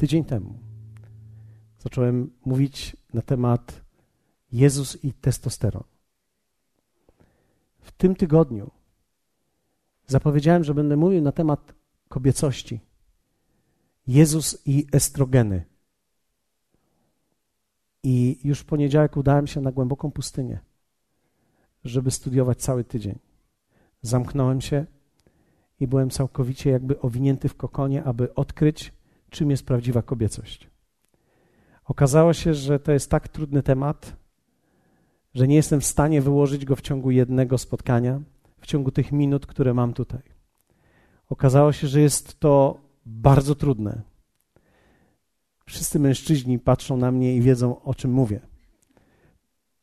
tydzień temu zacząłem mówić na temat Jezus i testosteron. W tym tygodniu zapowiedziałem, że będę mówił na temat kobiecości. Jezus i estrogeny. I już w poniedziałek udałem się na głęboką pustynię, żeby studiować cały tydzień. Zamknąłem się i byłem całkowicie jakby owinięty w kokonie, aby odkryć, czym jest prawdziwa kobiecość. Okazało się, że to jest tak trudny temat, że nie jestem w stanie wyłożyć go w ciągu jednego spotkania, w ciągu tych minut, które mam tutaj. Okazało się, że jest to bardzo trudne. Wszyscy mężczyźni patrzą na mnie i wiedzą, o czym mówię.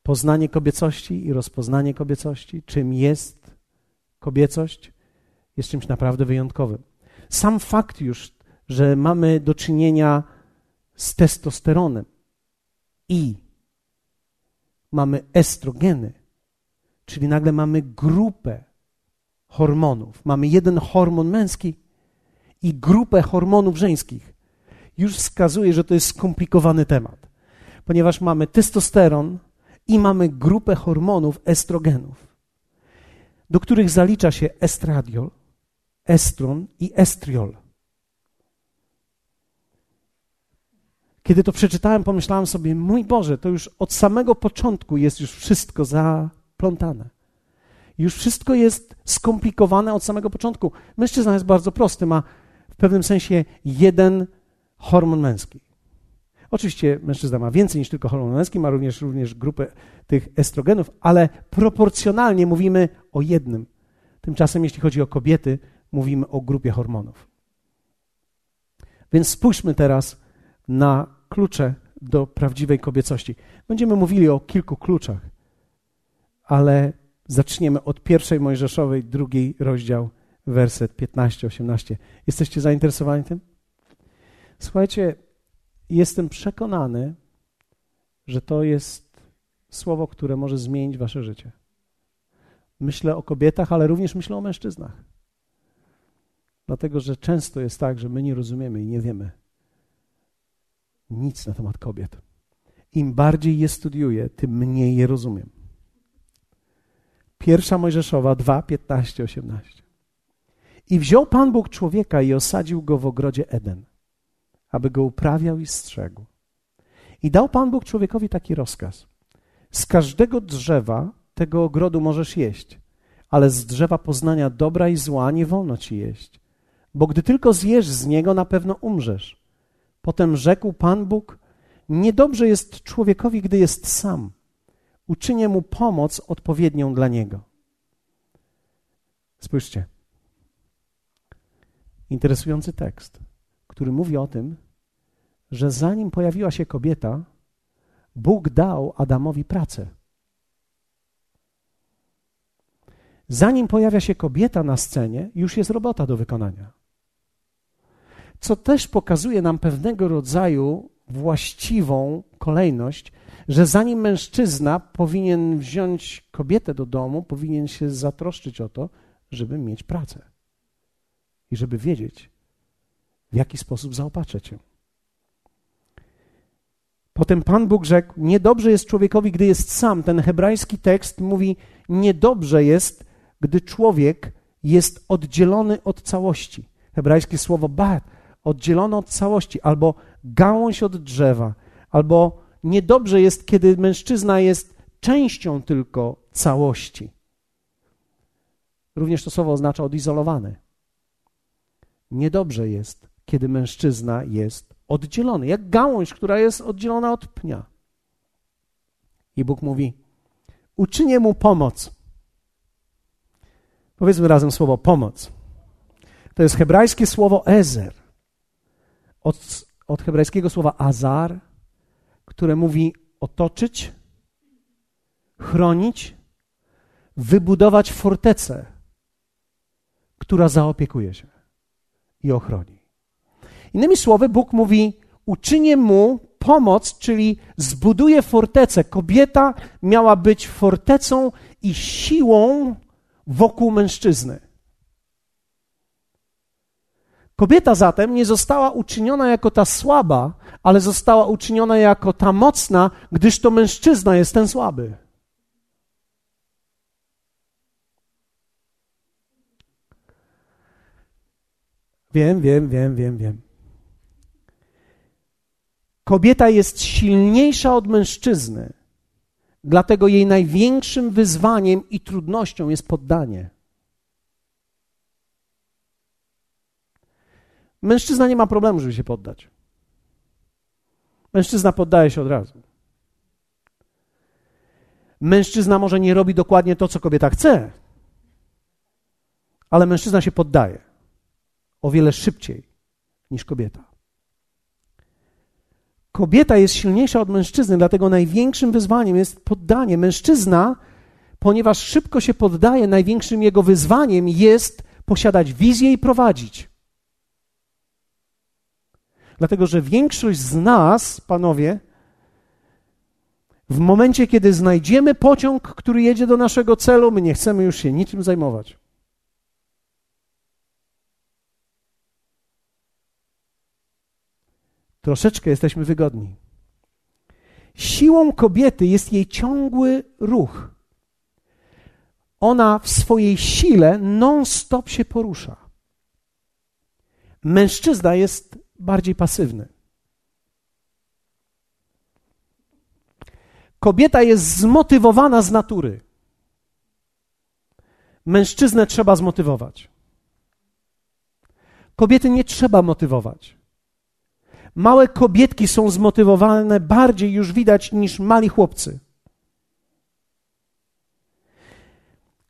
Poznanie kobiecości i rozpoznanie kobiecości, czym jest kobiecość, jest czymś naprawdę wyjątkowym. Sam fakt już, że mamy do czynienia z testosteronem i mamy estrogeny, czyli nagle mamy grupę hormonów. Mamy jeden hormon męski i grupę hormonów żeńskich. Już wskazuje, że to jest skomplikowany temat, ponieważ mamy testosteron i mamy grupę hormonów estrogenów, do których zalicza się estradiol, estron i estriol. Kiedy to przeczytałem, pomyślałem sobie, mój Boże, to już od samego początku jest już wszystko zaplątane. Już wszystko jest skomplikowane od samego początku. Mężczyzna jest bardzo prosty, ma w pewnym sensie jeden hormon męski. Oczywiście mężczyzna ma więcej niż tylko hormon męski, ma również, również grupę tych estrogenów, ale proporcjonalnie mówimy o jednym. Tymczasem, jeśli chodzi o kobiety, mówimy o grupie hormonów. Więc spójrzmy teraz na klucze do prawdziwej kobiecości. Będziemy mówili o kilku kluczach, ale zaczniemy od pierwszej Mojżeszowej, drugi rozdział, werset 15-18. Jesteście zainteresowani tym? Słuchajcie, jestem przekonany, że to jest słowo, które może zmienić wasze życie. Myślę o kobietach, ale również myślę o mężczyznach. Dlatego, że często jest tak, że my nie rozumiemy i nie wiemy nic na temat kobiet. Im bardziej je studiuję, tym mniej je rozumiem. Pierwsza Mojżeszowa 2, 15, 18. I wziął Pan Bóg człowieka i osadził go w ogrodzie Eden, aby go uprawiał i strzegł. I dał Pan Bóg człowiekowi taki rozkaz. Z każdego drzewa tego ogrodu możesz jeść, ale z drzewa poznania dobra i zła nie wolno ci jeść, bo gdy tylko zjesz z niego, na pewno umrzesz. Potem rzekł Pan Bóg: Niedobrze jest człowiekowi, gdy jest sam. Uczynię mu pomoc odpowiednią dla niego. Spójrzcie. Interesujący tekst, który mówi o tym, że zanim pojawiła się kobieta, Bóg dał Adamowi pracę. Zanim pojawia się kobieta na scenie, już jest robota do wykonania co też pokazuje nam pewnego rodzaju właściwą kolejność, że zanim mężczyzna powinien wziąć kobietę do domu, powinien się zatroszczyć o to, żeby mieć pracę i żeby wiedzieć, w jaki sposób zaopatrzeć ją. Potem Pan Bóg rzekł: Niedobrze jest człowiekowi, gdy jest sam. Ten hebrajski tekst mówi: Niedobrze jest, gdy człowiek jest oddzielony od całości. Hebrajskie słowo bad oddzielone od całości, albo gałąź od drzewa, albo niedobrze jest, kiedy mężczyzna jest częścią tylko całości. Również to słowo oznacza odizolowany. Niedobrze jest, kiedy mężczyzna jest oddzielony, jak gałąź, która jest oddzielona od pnia. I Bóg mówi: Uczynię mu pomoc. Powiedzmy razem słowo pomoc. To jest hebrajskie słowo ezer od, od hebrajskiego słowa azar, które mówi otoczyć, chronić, wybudować fortecę, która zaopiekuje się i ochroni. Innymi słowy, Bóg mówi: uczynię mu pomoc, czyli zbuduje fortecę. Kobieta miała być fortecą i siłą wokół mężczyzny. Kobieta zatem nie została uczyniona jako ta słaba, ale została uczyniona jako ta mocna, gdyż to mężczyzna jest ten słaby. Wiem, wiem, wiem, wiem, wiem. Kobieta jest silniejsza od mężczyzny, dlatego jej największym wyzwaniem i trudnością jest poddanie. Mężczyzna nie ma problemu, żeby się poddać. Mężczyzna poddaje się od razu. Mężczyzna może nie robi dokładnie to, co kobieta chce, ale mężczyzna się poddaje o wiele szybciej niż kobieta. Kobieta jest silniejsza od mężczyzny, dlatego największym wyzwaniem jest poddanie. Mężczyzna, ponieważ szybko się poddaje, największym jego wyzwaniem jest posiadać wizję i prowadzić. Dlatego, że większość z nas, panowie, w momencie, kiedy znajdziemy pociąg, który jedzie do naszego celu, my nie chcemy już się niczym zajmować. Troszeczkę jesteśmy wygodni. Siłą kobiety jest jej ciągły ruch. Ona w swojej sile non-stop się porusza. Mężczyzna jest bardziej pasywny. Kobieta jest zmotywowana z natury. Mężczyznę trzeba zmotywować. Kobiety nie trzeba motywować. Małe kobietki są zmotywowane bardziej już widać niż mali chłopcy.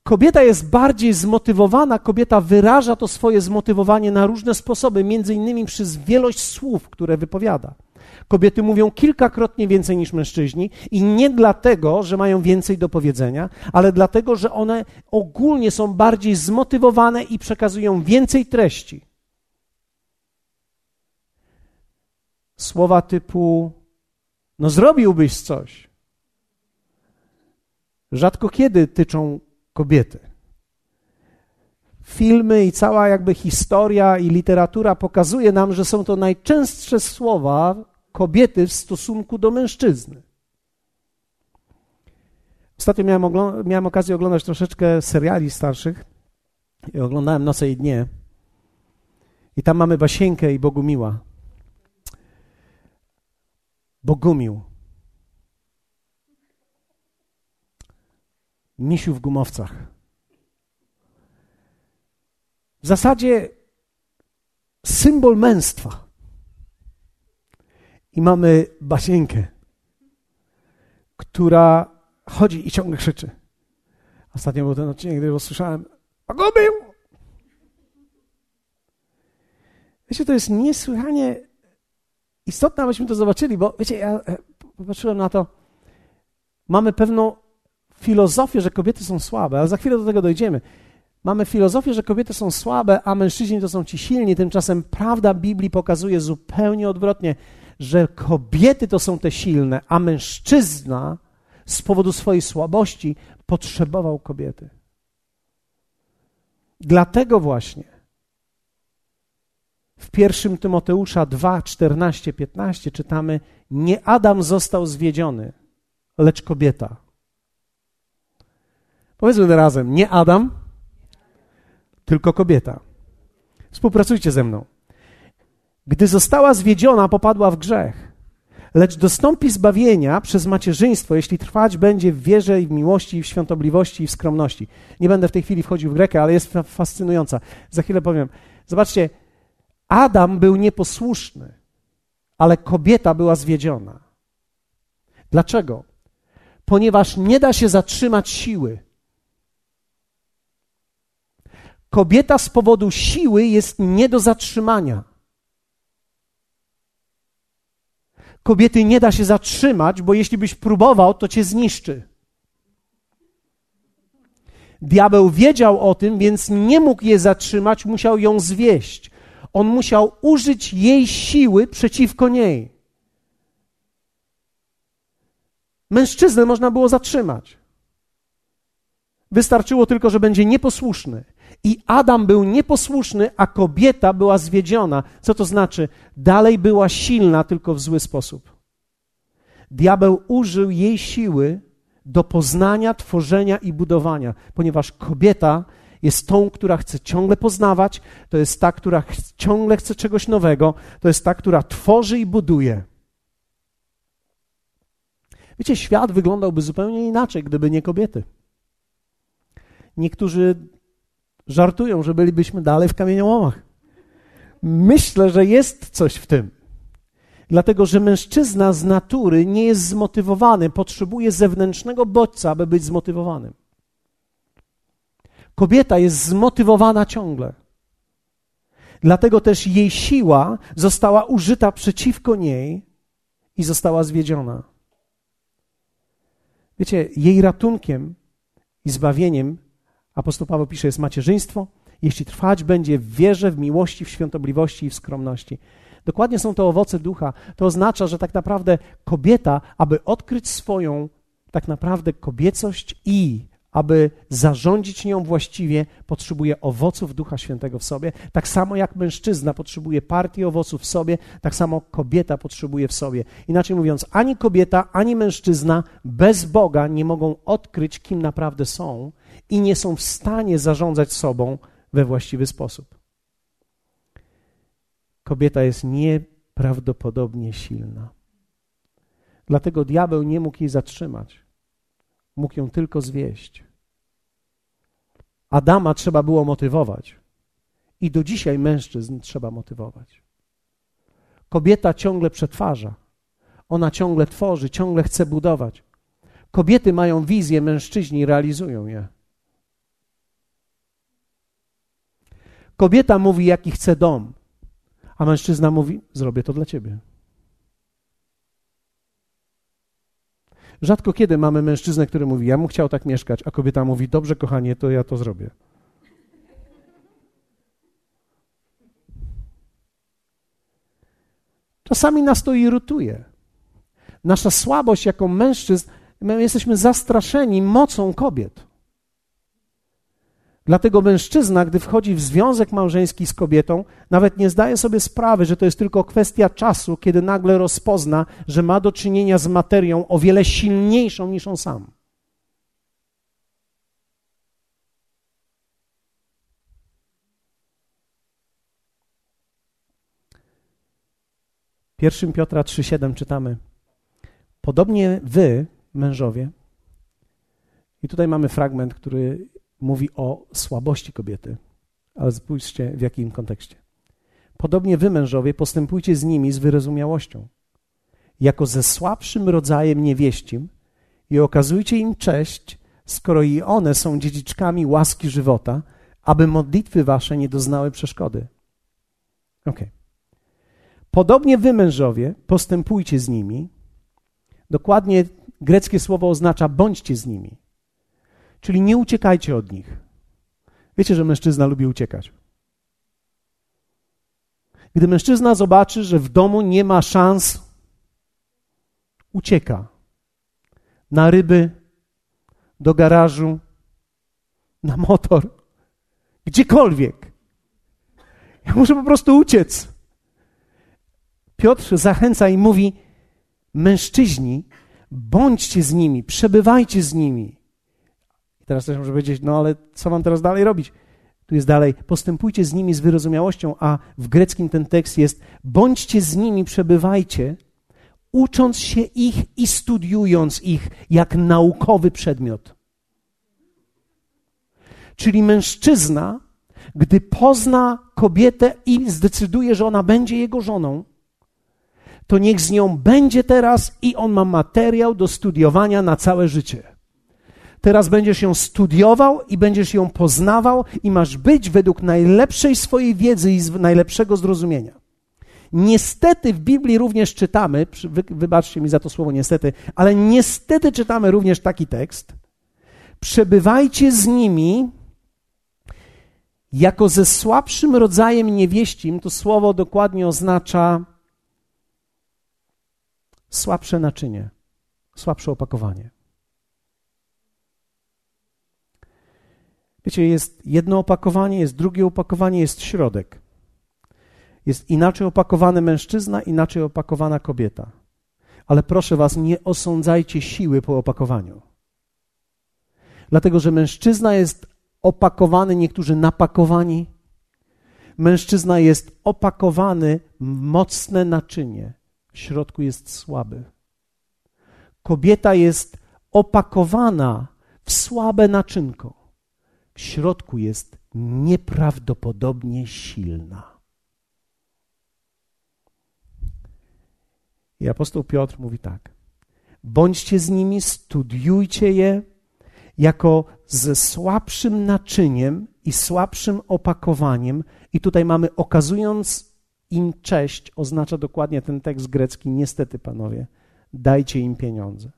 Kobieta jest bardziej zmotywowana, kobieta wyraża to swoje zmotywowanie na różne sposoby, między innymi przez wielość słów, które wypowiada. Kobiety mówią kilkakrotnie więcej niż mężczyźni i nie dlatego, że mają więcej do powiedzenia, ale dlatego, że one ogólnie są bardziej zmotywowane i przekazują więcej treści. Słowa typu: No, zrobiłbyś coś. Rzadko kiedy tyczą kobiety. Filmy i cała jakby historia i literatura pokazuje nam, że są to najczęstsze słowa kobiety w stosunku do mężczyzny. Ostatnio miałem, miałem okazję oglądać troszeczkę seriali starszych i oglądałem Noce i Dnie. I tam mamy Basieńkę i Bogumiła. Bogumił. Misiu w gumowcach. W zasadzie symbol męstwa. I mamy Basieńkę, która chodzi i ciągle krzyczy. Ostatnio był ten odcinek, gdy usłyszałem Bogumił! Wiecie, to jest niesłychanie istotne, abyśmy to zobaczyli, bo wiecie, ja e, popatrzyłem na to, mamy pewną filozofię, że kobiety są słabe, ale za chwilę do tego dojdziemy. Mamy filozofię, że kobiety są słabe, a mężczyźni to są ci silni. Tymczasem prawda Biblii pokazuje zupełnie odwrotnie, że kobiety to są te silne, a mężczyzna z powodu swojej słabości potrzebował kobiety. Dlatego właśnie w pierwszym Tymoteusza 2, 14, 15 czytamy: Nie Adam został zwiedziony, lecz kobieta. Powiedzmy razem: Nie Adam, tylko kobieta. Współpracujcie ze mną. Gdy została zwiedziona, popadła w grzech, lecz dostąpi zbawienia przez macierzyństwo, jeśli trwać będzie w wierze i w miłości, i w świątobliwości, i w skromności. Nie będę w tej chwili wchodził w Grekę, ale jest fascynująca. Za chwilę powiem. Zobaczcie, Adam był nieposłuszny, ale kobieta była zwiedziona. Dlaczego? Ponieważ nie da się zatrzymać siły. Kobieta z powodu siły jest nie do zatrzymania. Kobiety nie da się zatrzymać, bo jeśli byś próbował, to cię zniszczy. Diabeł wiedział o tym, więc nie mógł je zatrzymać, musiał ją zwieść. On musiał użyć jej siły przeciwko niej. Mężczyznę można było zatrzymać. Wystarczyło tylko, że będzie nieposłuszny. I Adam był nieposłuszny, a kobieta była zwiedziona. Co to znaczy? Dalej była silna, tylko w zły sposób. Diabeł użył jej siły do poznania, tworzenia i budowania, ponieważ kobieta jest tą, która chce ciągle poznawać, to jest ta, która ch ciągle chce czegoś nowego, to jest ta, która tworzy i buduje. Wiecie, świat wyglądałby zupełnie inaczej, gdyby nie kobiety. Niektórzy żartują, że bylibyśmy dalej w kamieniołomach. Myślę, że jest coś w tym. Dlatego, że mężczyzna z natury nie jest zmotywowany, potrzebuje zewnętrznego bodźca, aby być zmotywowanym. Kobieta jest zmotywowana ciągle. Dlatego też jej siła została użyta przeciwko niej i została zwiedziona. Wiecie, jej ratunkiem i zbawieniem, apostoł Paweł pisze, jest macierzyństwo, jeśli trwać będzie w wierze, w miłości, w świątobliwości i w skromności. Dokładnie są to owoce ducha. To oznacza, że tak naprawdę kobieta, aby odkryć swoją tak naprawdę kobiecość i aby zarządzić nią właściwie, potrzebuje owoców Ducha Świętego w sobie. Tak samo jak mężczyzna potrzebuje partii owoców w sobie, tak samo kobieta potrzebuje w sobie. Inaczej mówiąc, ani kobieta, ani mężczyzna bez Boga nie mogą odkryć, kim naprawdę są i nie są w stanie zarządzać sobą we właściwy sposób. Kobieta jest nieprawdopodobnie silna. Dlatego diabeł nie mógł jej zatrzymać. Mógł ją tylko zwieść. Adama trzeba było motywować. I do dzisiaj mężczyzn trzeba motywować. Kobieta ciągle przetwarza. Ona ciągle tworzy, ciągle chce budować. Kobiety mają wizję, mężczyźni realizują je. Kobieta mówi, jaki chce dom, a mężczyzna mówi: Zrobię to dla ciebie. Rzadko kiedy mamy mężczyznę, który mówi, ja mu chciał tak mieszkać, a kobieta mówi, dobrze kochanie, to ja to zrobię. Czasami nas to irytuje. Nasza słabość jako mężczyzn, my jesteśmy zastraszeni mocą kobiet. Dlatego mężczyzna, gdy wchodzi w związek małżeński z kobietą, nawet nie zdaje sobie sprawy, że to jest tylko kwestia czasu, kiedy nagle rozpozna, że ma do czynienia z materią o wiele silniejszą niż on sam. Pierwszym Piotra 3,7 czytamy. Podobnie wy, mężowie, i tutaj mamy fragment, który mówi o słabości kobiety, ale spójrzcie w jakim kontekście. Podobnie wy, mężowie, postępujcie z nimi z wyrozumiałością, jako ze słabszym rodzajem niewieścim i okazujcie im cześć, skoro i one są dziedziczkami łaski żywota, aby modlitwy wasze nie doznały przeszkody. Ok. Podobnie wy, mężowie, postępujcie z nimi. Dokładnie greckie słowo oznacza bądźcie z nimi. Czyli nie uciekajcie od nich. Wiecie, że mężczyzna lubi uciekać. Gdy mężczyzna zobaczy, że w domu nie ma szans, ucieka na ryby, do garażu, na motor, gdziekolwiek. Ja muszę po prostu uciec. Piotr zachęca i mówi: Mężczyźni, bądźcie z nimi, przebywajcie z nimi. Teraz też może powiedzieć, no ale co mam teraz dalej robić? Tu jest dalej, postępujcie z nimi z wyrozumiałością, a w greckim ten tekst jest, bądźcie z nimi, przebywajcie, ucząc się ich i studiując ich jak naukowy przedmiot. Czyli mężczyzna, gdy pozna kobietę i zdecyduje, że ona będzie jego żoną, to niech z nią będzie teraz i on ma materiał do studiowania na całe życie. Teraz będziesz ją studiował i będziesz ją poznawał i masz być według najlepszej swojej wiedzy i najlepszego zrozumienia. Niestety w Biblii również czytamy, wybaczcie mi za to słowo niestety, ale niestety czytamy również taki tekst. Przebywajcie z nimi jako ze słabszym rodzajem niewieścim. To słowo dokładnie oznacza słabsze naczynie, słabsze opakowanie. Wiecie, jest jedno opakowanie, jest drugie opakowanie, jest środek. Jest inaczej opakowany mężczyzna, inaczej opakowana kobieta. Ale proszę Was, nie osądzajcie siły po opakowaniu. Dlatego, że mężczyzna jest opakowany, niektórzy napakowani. Mężczyzna jest opakowany mocne naczynie, w środku jest słaby. Kobieta jest opakowana w słabe naczynko, w środku jest nieprawdopodobnie silna. I apostoł Piotr mówi tak: bądźcie z nimi, studiujcie je jako ze słabszym naczyniem i słabszym opakowaniem. I tutaj mamy, okazując im cześć, oznacza dokładnie ten tekst grecki, niestety, panowie, dajcie im pieniądze.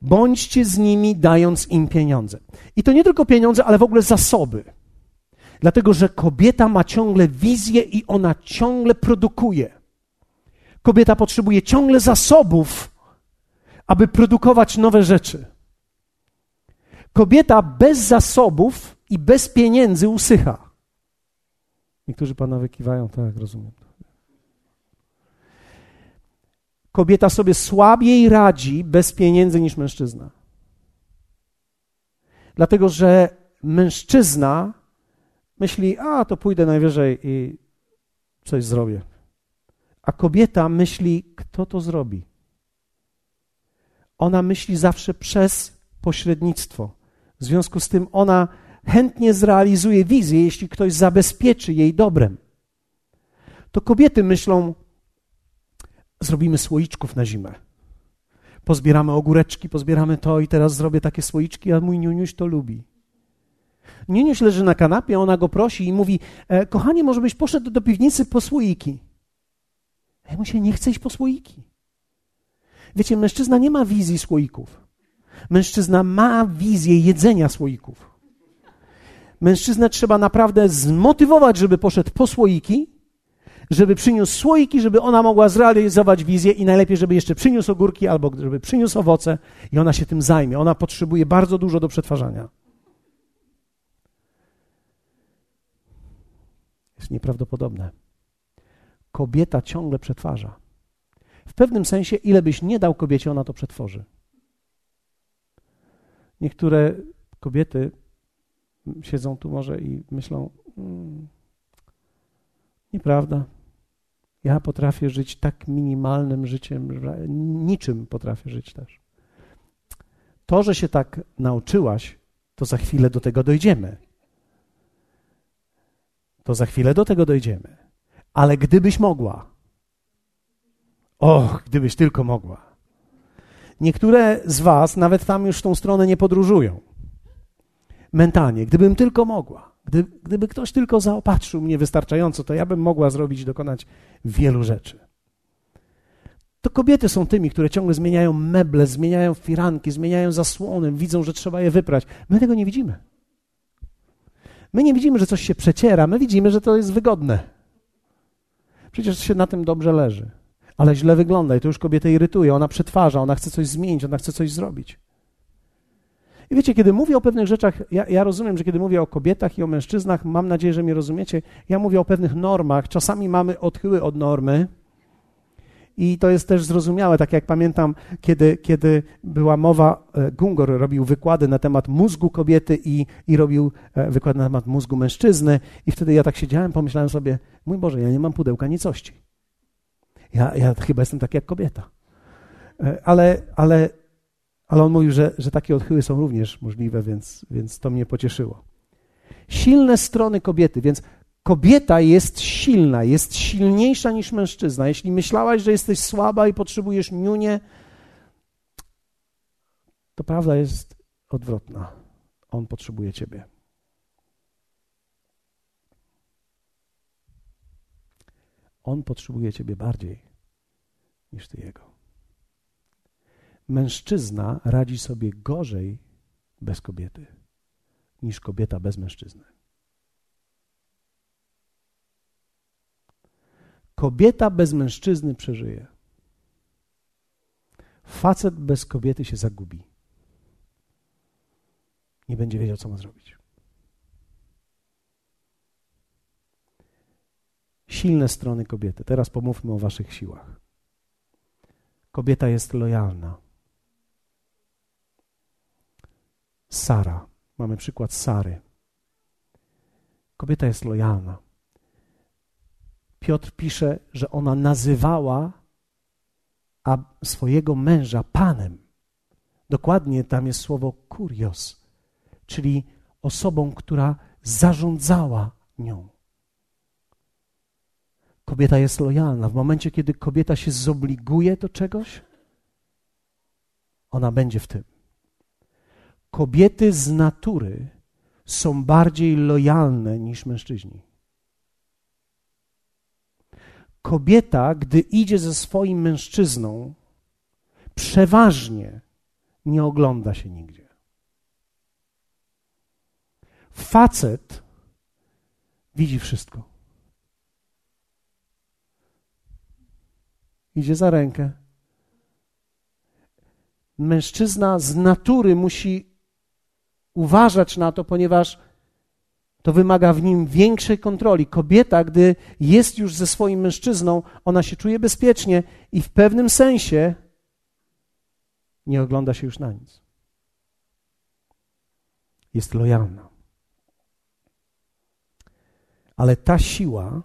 Bądźcie z nimi, dając im pieniądze. I to nie tylko pieniądze, ale w ogóle zasoby. Dlatego, że kobieta ma ciągle wizję i ona ciągle produkuje. Kobieta potrzebuje ciągle zasobów, aby produkować nowe rzeczy. Kobieta bez zasobów i bez pieniędzy usycha. Niektórzy panowie kiwają, tak, rozumiem. Kobieta sobie słabiej radzi bez pieniędzy niż mężczyzna. Dlatego, że mężczyzna myśli, a to pójdę najwyżej i coś zrobię. A kobieta myśli, kto to zrobi. Ona myśli zawsze przez pośrednictwo. W związku z tym ona chętnie zrealizuje wizję, jeśli ktoś zabezpieczy jej dobrem. To kobiety myślą, zrobimy słoiczków na zimę. Pozbieramy ogóreczki, pozbieramy to i teraz zrobię takie słoiczki, a mój niuniuś to lubi. Niuniuś leży na kanapie, ona go prosi i mówi, e, kochanie, może byś poszedł do piwnicy po słoiki. A ja mu się nie chce iść po słoiki. Wiecie, mężczyzna nie ma wizji słoików. Mężczyzna ma wizję jedzenia słoików. Mężczyznę trzeba naprawdę zmotywować, żeby poszedł po słoiki, żeby przyniósł słoiki, żeby ona mogła zrealizować wizję i najlepiej, żeby jeszcze przyniósł ogórki albo żeby przyniósł owoce i ona się tym zajmie. Ona potrzebuje bardzo dużo do przetwarzania. Jest nieprawdopodobne. Kobieta ciągle przetwarza. W pewnym sensie, ile byś nie dał kobiecie, ona to przetworzy. Niektóre kobiety siedzą tu może i myślą, hmm, nieprawda. Ja potrafię żyć tak minimalnym życiem, że niczym potrafię żyć też. To, że się tak nauczyłaś, to za chwilę do tego dojdziemy. To za chwilę do tego dojdziemy. Ale gdybyś mogła, och, gdybyś tylko mogła. Niektóre z Was nawet tam już w tą stronę nie podróżują. Mentalnie, gdybym tylko mogła. Gdy, gdyby ktoś tylko zaopatrzył mnie wystarczająco, to ja bym mogła zrobić, dokonać wielu rzeczy. To kobiety są tymi, które ciągle zmieniają meble, zmieniają firanki, zmieniają zasłony, widzą, że trzeba je wyprać. My tego nie widzimy. My nie widzimy, że coś się przeciera, my widzimy, że to jest wygodne. Przecież się na tym dobrze leży, ale źle wygląda i to już kobietę irytuje. Ona przetwarza, ona chce coś zmienić, ona chce coś zrobić. I wiecie, kiedy mówię o pewnych rzeczach, ja, ja, rozumiem, że kiedy mówię o kobietach i o mężczyznach, mam nadzieję, że mnie rozumiecie, ja mówię o pewnych normach. Czasami mamy odchyły od normy. I to jest też zrozumiałe, tak jak pamiętam, kiedy, kiedy była mowa, e, Gungor robił wykłady na temat mózgu kobiety i, i robił e, wykład na temat mózgu mężczyzny. I wtedy ja tak siedziałem, pomyślałem sobie, mój Boże, ja nie mam pudełka nicości. Ja, ja chyba jestem tak jak kobieta. E, ale, ale ale on mówił, że, że takie odchyły są również możliwe, więc, więc to mnie pocieszyło. Silne strony kobiety, więc kobieta jest silna, jest silniejsza niż mężczyzna. Jeśli myślałaś, że jesteś słaba i potrzebujesz niunie, to prawda jest odwrotna. On potrzebuje ciebie. On potrzebuje ciebie bardziej niż ty jego mężczyzna radzi sobie gorzej bez kobiety niż kobieta bez mężczyzny. Kobieta bez mężczyzny przeżyje. Facet bez kobiety się zagubi. nie będzie wiedział, co ma zrobić. Silne strony kobiety. Teraz pomówmy o waszych siłach. Kobieta jest lojalna. Sara. Mamy przykład Sary. Kobieta jest lojalna. Piotr pisze, że ona nazywała a swojego męża panem. Dokładnie tam jest słowo kurios, czyli osobą, która zarządzała nią. Kobieta jest lojalna. W momencie, kiedy kobieta się zobliguje do czegoś, ona będzie w tym. Kobiety z natury są bardziej lojalne niż mężczyźni. Kobieta, gdy idzie ze swoim mężczyzną, przeważnie nie ogląda się nigdzie. Facet widzi wszystko. Idzie za rękę. Mężczyzna z natury musi uważać na to, ponieważ to wymaga w nim większej kontroli. Kobieta, gdy jest już ze swoim mężczyzną, ona się czuje bezpiecznie i w pewnym sensie nie ogląda się już na nic. Jest lojalna. Ale ta siła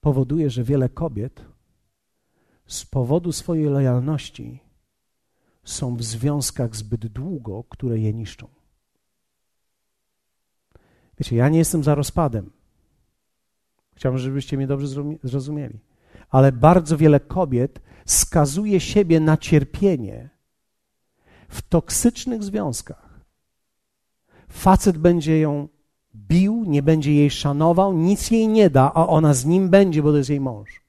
powoduje, że wiele kobiet z powodu swojej lojalności są w związkach zbyt długo, które je niszczą. Wiecie, ja nie jestem za rozpadem. Chciałbym, żebyście mnie dobrze zrozumieli. Ale bardzo wiele kobiet skazuje siebie na cierpienie w toksycznych związkach. Facet będzie ją bił, nie będzie jej szanował, nic jej nie da, a ona z nim będzie, bo to jest jej mąż.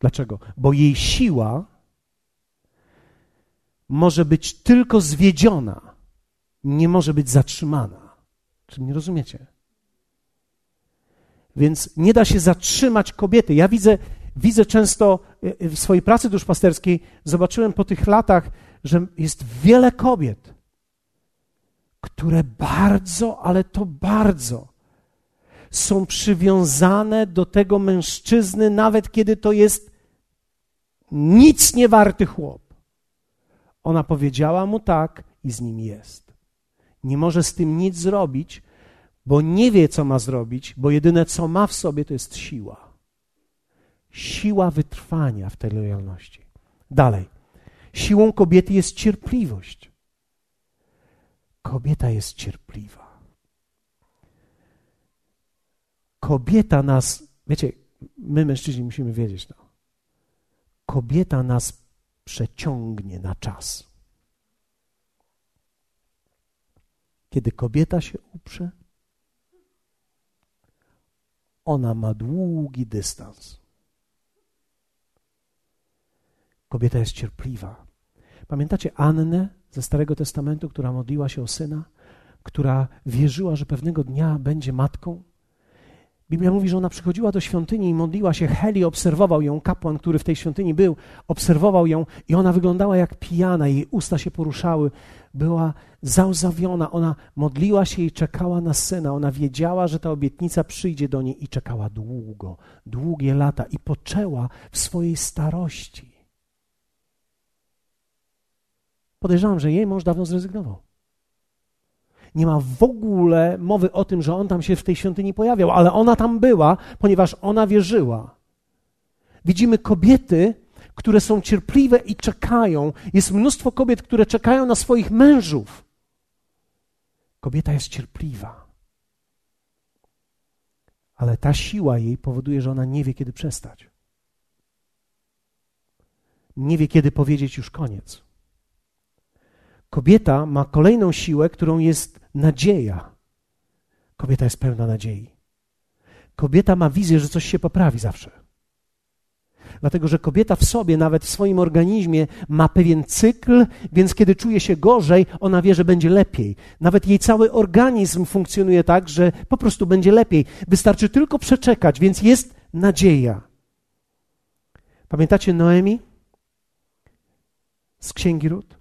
Dlaczego? Bo jej siła może być tylko zwiedziona, nie może być zatrzymana. Czy nie rozumiecie? Więc nie da się zatrzymać kobiety. Ja widzę, widzę często e, w swojej pracy duszpasterskiej, zobaczyłem po tych latach, że jest wiele kobiet, które bardzo, ale to bardzo są przywiązane do tego mężczyzny, nawet kiedy to jest nic nie warty chłop. Ona powiedziała mu tak i z nim jest. Nie może z tym nic zrobić, bo nie wie, co ma zrobić, bo jedyne, co ma w sobie, to jest siła. Siła wytrwania w tej lojalności. Dalej. Siłą kobiety jest cierpliwość. Kobieta jest cierpliwa. Kobieta nas, wiecie, my mężczyźni musimy wiedzieć to. Kobieta nas przeciągnie na czas. Kiedy kobieta się uprze, ona ma długi dystans. Kobieta jest cierpliwa. Pamiętacie Annę ze Starego Testamentu, która modliła się o syna, która wierzyła, że pewnego dnia będzie matką? Biblia mówi, że ona przychodziła do świątyni i modliła się. Heli obserwował ją, kapłan, który w tej świątyni był, obserwował ją i ona wyglądała jak pijana, jej usta się poruszały, była załzawiona. Ona modliła się i czekała na syna. Ona wiedziała, że ta obietnica przyjdzie do niej i czekała długo, długie lata i poczęła w swojej starości. Podejrzewam, że jej mąż dawno zrezygnował. Nie ma w ogóle mowy o tym, że on tam się w tej świątyni pojawiał, ale ona tam była, ponieważ ona wierzyła. Widzimy kobiety, które są cierpliwe i czekają. Jest mnóstwo kobiet, które czekają na swoich mężów. Kobieta jest cierpliwa. Ale ta siła jej powoduje, że ona nie wie, kiedy przestać. Nie wie, kiedy powiedzieć już koniec. Kobieta ma kolejną siłę, którą jest nadzieja. Kobieta jest pełna nadziei. Kobieta ma wizję, że coś się poprawi zawsze. Dlatego, że kobieta w sobie, nawet w swoim organizmie, ma pewien cykl, więc kiedy czuje się gorzej, ona wie, że będzie lepiej. Nawet jej cały organizm funkcjonuje tak, że po prostu będzie lepiej. Wystarczy tylko przeczekać, więc jest nadzieja. Pamiętacie Noemi? z księgi Rut.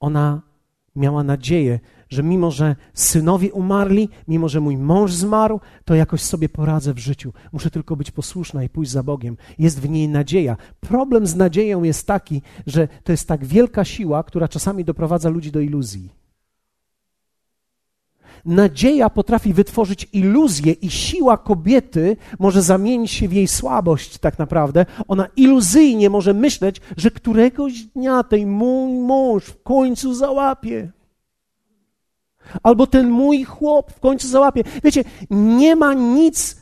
Ona miała nadzieję, że mimo, że synowie umarli, mimo, że mój mąż zmarł, to jakoś sobie poradzę w życiu. Muszę tylko być posłuszna i pójść za Bogiem. Jest w niej nadzieja. Problem z nadzieją jest taki, że to jest tak wielka siła, która czasami doprowadza ludzi do iluzji. Nadzieja potrafi wytworzyć iluzję i siła kobiety może zamienić się w jej słabość tak naprawdę. Ona iluzyjnie może myśleć, że któregoś dnia ten mój mąż w końcu załapie. Albo ten mój chłop w końcu załapie. Wiecie, nie ma nic,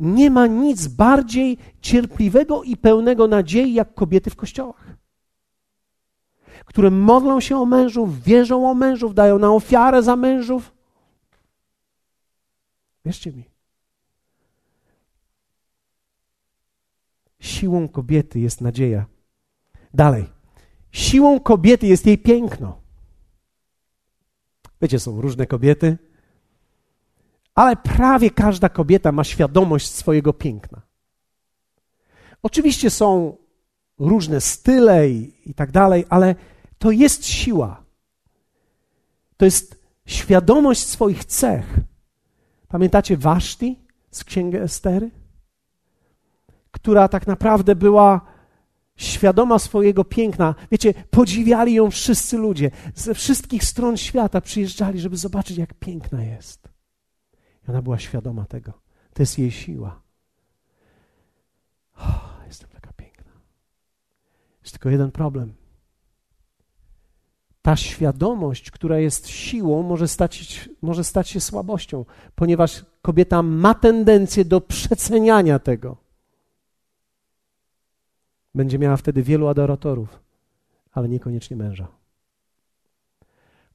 nie ma nic bardziej cierpliwego i pełnego nadziei jak kobiety w kościołach które modlą się o mężów, wierzą o mężów, dają na ofiarę za mężów, Wierzcie mi. Siłą kobiety jest nadzieja. Dalej. Siłą kobiety jest jej piękno. Wiecie, są różne kobiety, ale prawie każda kobieta ma świadomość swojego piękna. Oczywiście są różne style i, i tak dalej, ale to jest siła. To jest świadomość swoich cech. Pamiętacie Waszti z Księgi Estery? Która tak naprawdę była świadoma swojego piękna. Wiecie, podziwiali ją wszyscy ludzie. Ze wszystkich stron świata przyjeżdżali, żeby zobaczyć, jak piękna jest. I ona była świadoma tego. To jest jej siła. Oh, jestem taka piękna. Jest tylko jeden problem ta świadomość, która jest siłą, może stać, może stać się słabością, ponieważ kobieta ma tendencję do przeceniania tego. Będzie miała wtedy wielu adoratorów, ale niekoniecznie męża.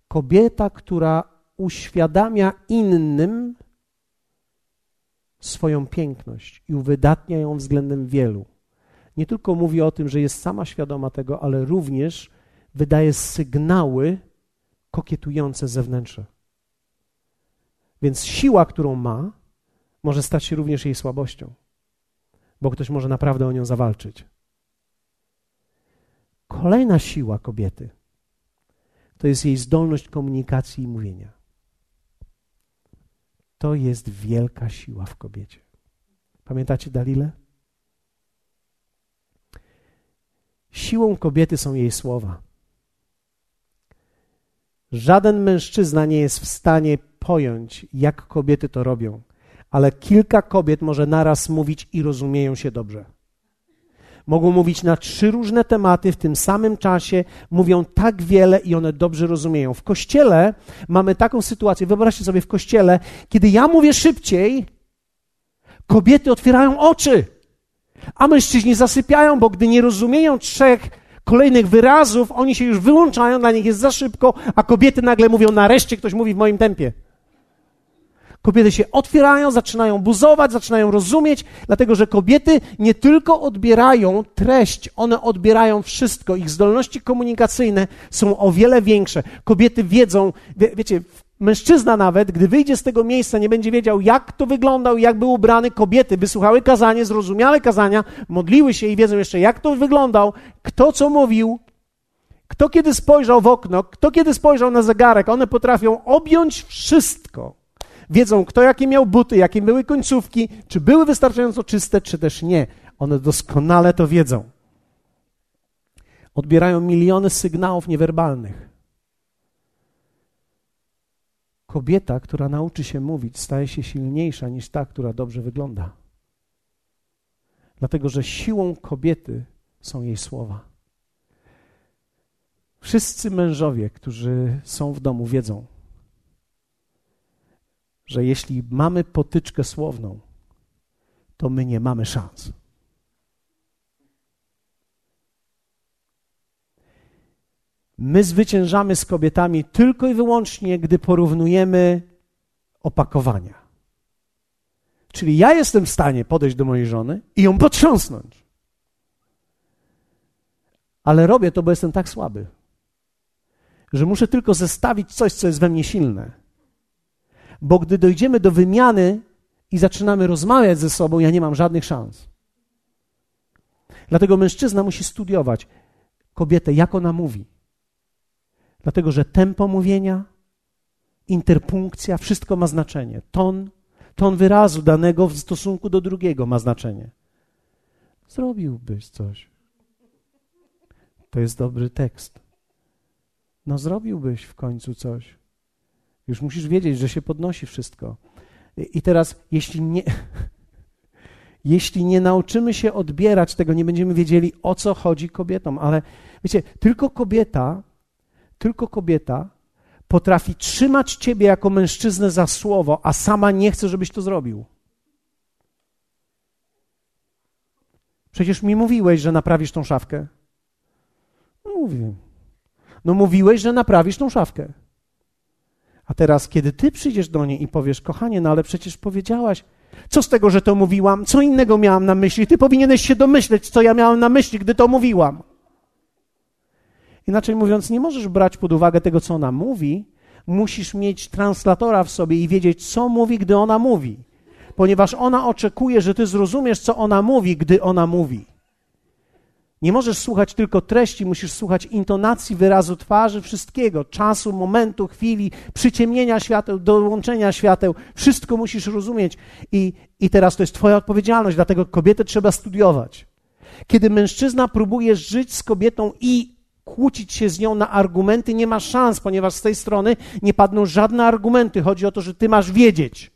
Kobieta, która uświadamia innym swoją piękność i uwydatnia ją względem wielu. Nie tylko mówi o tym, że jest sama świadoma tego, ale również wydaje sygnały kokietujące zewnętrzne. Więc siła, którą ma, może stać się również jej słabością, bo ktoś może naprawdę o nią zawalczyć. Kolejna siła kobiety to jest jej zdolność komunikacji i mówienia. To jest wielka siła w kobiecie. Pamiętacie Dalilę? Siłą kobiety są jej słowa. Żaden mężczyzna nie jest w stanie pojąć, jak kobiety to robią, ale kilka kobiet może naraz mówić i rozumieją się dobrze. Mogą mówić na trzy różne tematy w tym samym czasie, mówią tak wiele i one dobrze rozumieją. W kościele mamy taką sytuację, wyobraźcie sobie w kościele, kiedy ja mówię szybciej, kobiety otwierają oczy, a mężczyźni zasypiają, bo gdy nie rozumieją trzech kolejnych wyrazów, oni się już wyłączają, dla nich jest za szybko, a kobiety nagle mówią, nareszcie ktoś mówi w moim tempie. Kobiety się otwierają, zaczynają buzować, zaczynają rozumieć, dlatego że kobiety nie tylko odbierają treść, one odbierają wszystko. Ich zdolności komunikacyjne są o wiele większe. Kobiety wiedzą, wie, wiecie, Mężczyzna nawet, gdy wyjdzie z tego miejsca, nie będzie wiedział, jak to wyglądał, jak był ubrany. Kobiety wysłuchały kazanie, zrozumiałe kazania, modliły się i wiedzą jeszcze, jak to wyglądał, kto co mówił, kto kiedy spojrzał w okno, kto kiedy spojrzał na zegarek. One potrafią objąć wszystko. Wiedzą, kto jakie miał buty, jakie były końcówki, czy były wystarczająco czyste, czy też nie. One doskonale to wiedzą. Odbierają miliony sygnałów niewerbalnych. Kobieta, która nauczy się mówić, staje się silniejsza niż ta, która dobrze wygląda. Dlatego, że siłą kobiety są jej słowa. Wszyscy mężowie, którzy są w domu, wiedzą, że jeśli mamy potyczkę słowną, to my nie mamy szans. My zwyciężamy z kobietami tylko i wyłącznie, gdy porównujemy opakowania. Czyli ja jestem w stanie podejść do mojej żony i ją potrząsnąć. Ale robię to, bo jestem tak słaby, że muszę tylko zestawić coś, co jest we mnie silne. Bo gdy dojdziemy do wymiany i zaczynamy rozmawiać ze sobą, ja nie mam żadnych szans. Dlatego mężczyzna musi studiować, kobietę, jak ona mówi. Dlatego, że tempo mówienia, interpunkcja, wszystko ma znaczenie. Ton, ton wyrazu danego w stosunku do drugiego ma znaczenie. Zrobiłbyś coś. To jest dobry tekst. No, zrobiłbyś w końcu coś. Już musisz wiedzieć, że się podnosi wszystko. I teraz, jeśli nie, jeśli nie nauczymy się odbierać tego, nie będziemy wiedzieli, o co chodzi kobietom. Ale wiecie, tylko kobieta, tylko kobieta potrafi trzymać ciebie jako mężczyznę za słowo, a sama nie chce, żebyś to zrobił. Przecież mi mówiłeś, że naprawisz tą szafkę. No mówię. No mówiłeś, że naprawisz tą szafkę. A teraz, kiedy ty przyjdziesz do niej i powiesz, kochanie, no ale przecież powiedziałaś, co z tego, że to mówiłam? Co innego miałam na myśli? Ty powinieneś się domyśleć, co ja miałam na myśli, gdy to mówiłam. Inaczej mówiąc, nie możesz brać pod uwagę tego, co ona mówi, musisz mieć translatora w sobie i wiedzieć, co mówi, gdy ona mówi, ponieważ ona oczekuje, że ty zrozumiesz, co ona mówi, gdy ona mówi. Nie możesz słuchać tylko treści, musisz słuchać intonacji, wyrazu twarzy, wszystkiego, czasu, momentu, chwili, przyciemnienia świateł, dołączenia świateł. Wszystko musisz rozumieć. I, I teraz to jest Twoja odpowiedzialność, dlatego kobietę trzeba studiować. Kiedy mężczyzna próbuje żyć z kobietą i kłócić się z nią na argumenty, nie ma szans, ponieważ z tej strony nie padną żadne argumenty. Chodzi o to, że Ty masz wiedzieć.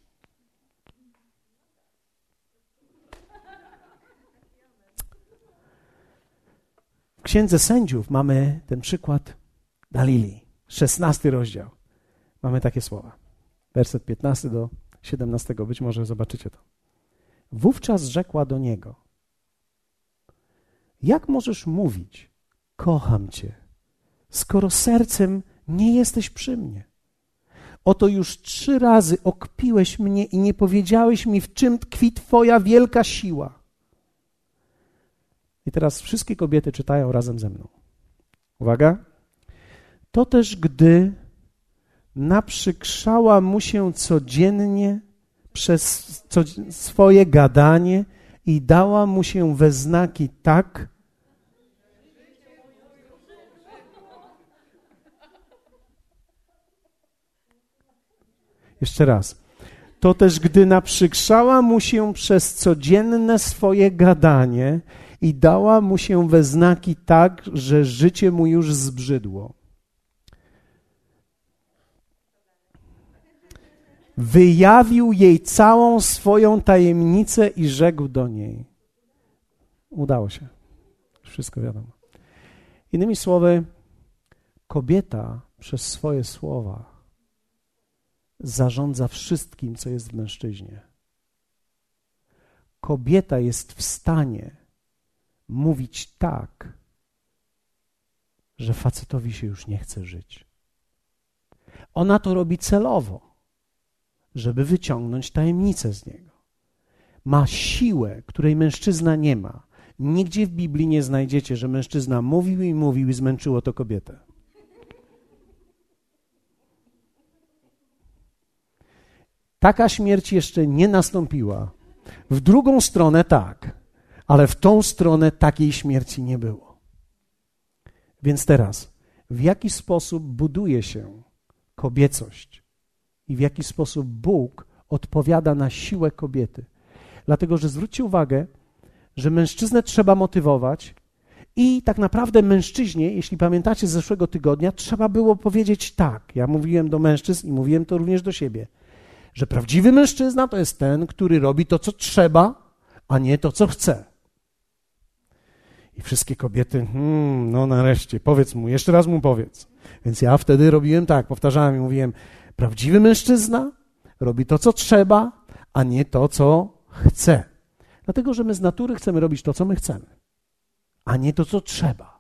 Księdze Sędziów mamy ten przykład Dalili, 16 rozdział. Mamy takie słowa. Werset 15 do 17, być może zobaczycie to. Wówczas rzekła do niego: Jak możesz mówić, kocham cię, skoro sercem nie jesteś przy mnie? Oto już trzy razy okpiłeś mnie i nie powiedziałeś mi, w czym tkwi Twoja wielka siła. I teraz wszystkie kobiety czytają razem ze mną. Uwaga. To też gdy naprzykrzała mu się codziennie przez swoje gadanie i dała mu się we znaki tak, Jeszcze raz. To też gdy naprzykrzała mu się przez codzienne swoje gadanie i dała mu się we znaki tak, że życie mu już zbrzydło. Wyjawił jej całą swoją tajemnicę i rzekł do niej. Udało się. Wszystko wiadomo. Innymi słowy, kobieta przez swoje słowa zarządza wszystkim, co jest w mężczyźnie. Kobieta jest w stanie mówić tak, że facetowi się już nie chce żyć. Ona to robi celowo, żeby wyciągnąć tajemnicę z niego. Ma siłę, której mężczyzna nie ma. Nigdzie w Biblii nie znajdziecie, że mężczyzna mówił i mówił i zmęczyło to kobietę. Taka śmierć jeszcze nie nastąpiła. W drugą stronę tak ale w tą stronę takiej śmierci nie było. Więc teraz, w jaki sposób buduje się kobiecość i w jaki sposób Bóg odpowiada na siłę kobiety? Dlatego, że zwróćcie uwagę, że mężczyznę trzeba motywować i tak naprawdę mężczyźnie, jeśli pamiętacie z zeszłego tygodnia, trzeba było powiedzieć tak. Ja mówiłem do mężczyzn i mówiłem to również do siebie, że prawdziwy mężczyzna to jest ten, który robi to, co trzeba, a nie to, co chce. I wszystkie kobiety, hmm, no nareszcie, powiedz mu, jeszcze raz mu powiedz. Więc ja wtedy robiłem tak, powtarzałem i mówiłem, prawdziwy mężczyzna robi to, co trzeba, a nie to, co chce. Dlatego, że my z natury chcemy robić to, co my chcemy, a nie to, co trzeba.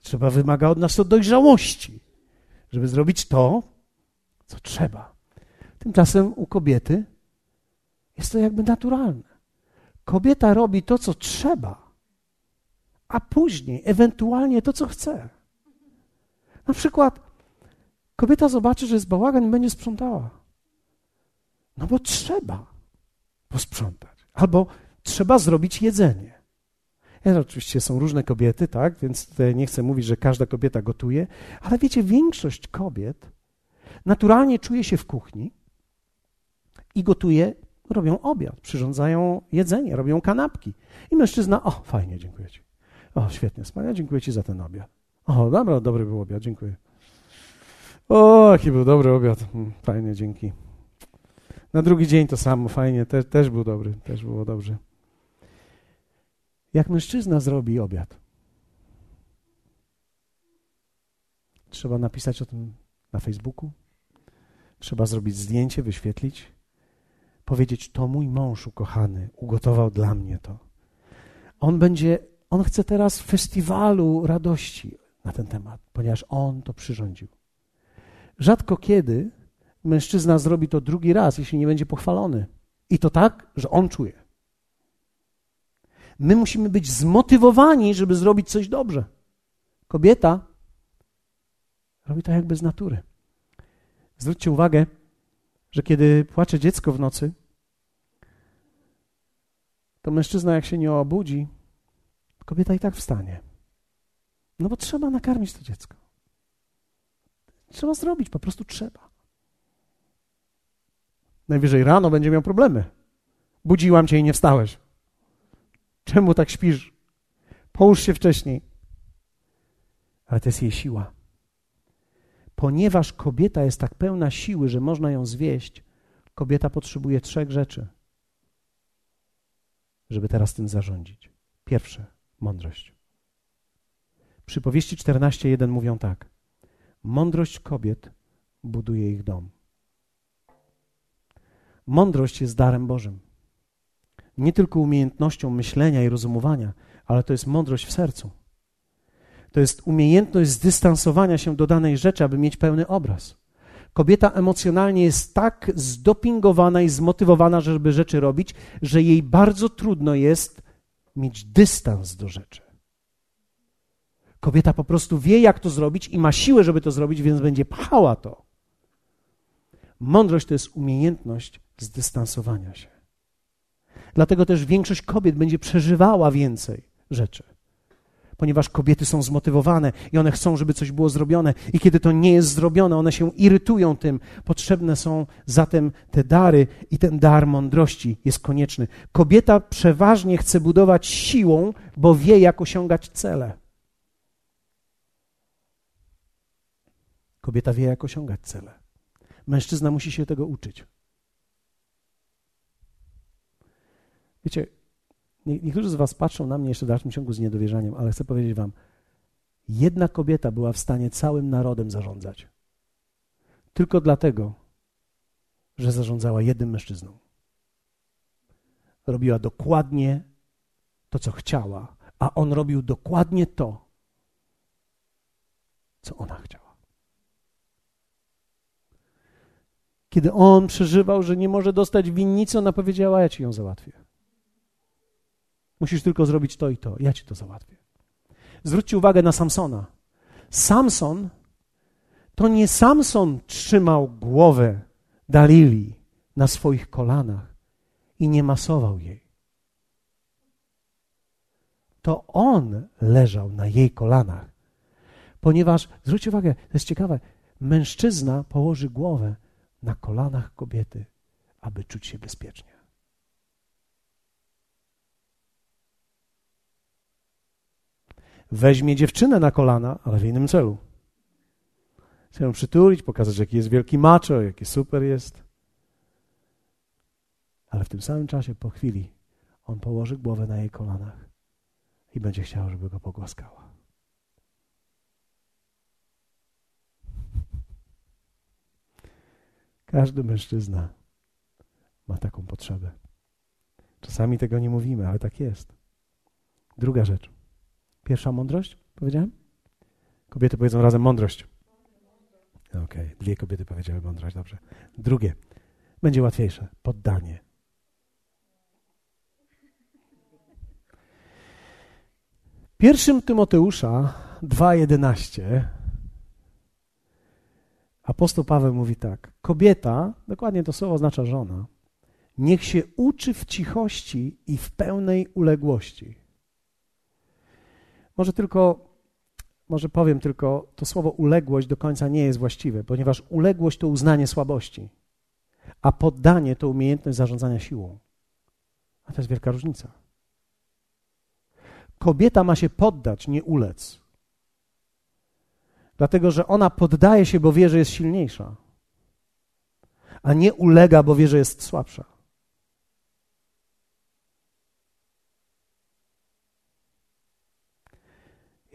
Trzeba wymaga od nas to dojrzałości, żeby zrobić to, co trzeba. Tymczasem u kobiety jest to jakby naturalne. Kobieta robi to, co trzeba, a później ewentualnie to, co chce. Na przykład kobieta zobaczy, że jest bałagan i będzie sprzątała. No bo trzeba posprzątać. Albo trzeba zrobić jedzenie. Ja, oczywiście są różne kobiety, tak, więc nie chcę mówić, że każda kobieta gotuje, ale wiecie, większość kobiet naturalnie czuje się w kuchni i gotuje, robią obiad, przyrządzają jedzenie, robią kanapki. I mężczyzna, o, fajnie, dziękuję ci. O, świetnie, wspaniale, dziękuję ci za ten obiad. O, dobra, dobry był obiad, dziękuję. O, jaki był dobry obiad. Hmm, fajnie, dzięki. Na drugi dzień to samo, fajnie, te, też był dobry, też było dobrze. Jak mężczyzna zrobi obiad, trzeba napisać o tym na Facebooku, trzeba zrobić zdjęcie, wyświetlić, powiedzieć: To mój mąż ukochany ugotował dla mnie to. On będzie, on chce teraz festiwalu radości na ten temat, ponieważ on to przyrządził. Rzadko kiedy mężczyzna zrobi to drugi raz, jeśli nie będzie pochwalony. I to tak, że on czuje. My musimy być zmotywowani, żeby zrobić coś dobrze. Kobieta robi to jakby z natury. Zwróćcie uwagę, że kiedy płacze dziecko w nocy, to mężczyzna, jak się nie obudzi, kobieta i tak wstanie. No bo trzeba nakarmić to dziecko. Trzeba zrobić, po prostu trzeba. Najwyżej rano będzie miał problemy. Budziłam cię i nie wstałeś. Czemu tak śpisz? Połóż się wcześniej. Ale to jest jej siła. Ponieważ kobieta jest tak pełna siły, że można ją zwieść, kobieta potrzebuje trzech rzeczy, żeby teraz tym zarządzić. Pierwsze, mądrość. Przypowieści 14.1 mówią tak. Mądrość kobiet buduje ich dom. Mądrość jest darem Bożym. Nie tylko umiejętnością myślenia i rozumowania, ale to jest mądrość w sercu. To jest umiejętność zdystansowania się do danej rzeczy, aby mieć pełny obraz. Kobieta emocjonalnie jest tak zdopingowana i zmotywowana, żeby rzeczy robić, że jej bardzo trudno jest mieć dystans do rzeczy. Kobieta po prostu wie, jak to zrobić i ma siłę, żeby to zrobić, więc będzie pchała to. Mądrość to jest umiejętność zdystansowania się. Dlatego też większość kobiet będzie przeżywała więcej rzeczy. Ponieważ kobiety są zmotywowane i one chcą, żeby coś było zrobione, i kiedy to nie jest zrobione, one się irytują tym. Potrzebne są zatem te dary, i ten dar mądrości jest konieczny. Kobieta przeważnie chce budować siłą, bo wie, jak osiągać cele. Kobieta wie, jak osiągać cele. Mężczyzna musi się tego uczyć. Wiecie, niektórzy z Was patrzą na mnie jeszcze w dalszym ciągu z niedowierzaniem, ale chcę powiedzieć Wam, jedna kobieta była w stanie całym narodem zarządzać. Tylko dlatego, że zarządzała jednym mężczyzną. Robiła dokładnie to, co chciała, a on robił dokładnie to, co ona chciała. Kiedy on przeżywał, że nie może dostać winnicy, ona powiedziała: Ja ci ją załatwię. Musisz tylko zrobić to i to, ja ci to załatwię. Zwróćcie uwagę na Samsona. Samson to nie Samson trzymał głowę Dalili na swoich kolanach i nie masował jej. To on leżał na jej kolanach, ponieważ, zwróćcie uwagę, to jest ciekawe, mężczyzna położy głowę na kolanach kobiety, aby czuć się bezpiecznie. Weźmie dziewczynę na kolana, ale w innym celu. Chce ją przytulić, pokazać, jaki jest wielki macho, jaki super jest. Ale w tym samym czasie, po chwili, on położy głowę na jej kolanach i będzie chciał, żeby go pogłaskała. Każdy mężczyzna ma taką potrzebę. Czasami tego nie mówimy, ale tak jest. Druga rzecz. Pierwsza mądrość, powiedziałem? Kobiety powiedzą razem mądrość. Okej, okay. dwie kobiety powiedziały mądrość, dobrze. Drugie, będzie łatwiejsze, poddanie. Pierwszym Tymoteusza 2,11 apostoł Paweł mówi tak: Kobieta, dokładnie to słowo oznacza żona, niech się uczy w cichości i w pełnej uległości. Może tylko, może powiem tylko, to słowo uległość do końca nie jest właściwe, ponieważ uległość to uznanie słabości, a poddanie to umiejętność zarządzania siłą. A to jest wielka różnica. Kobieta ma się poddać, nie ulec. Dlatego, że ona poddaje się, bo wie, że jest silniejsza, a nie ulega, bo wie, że jest słabsza.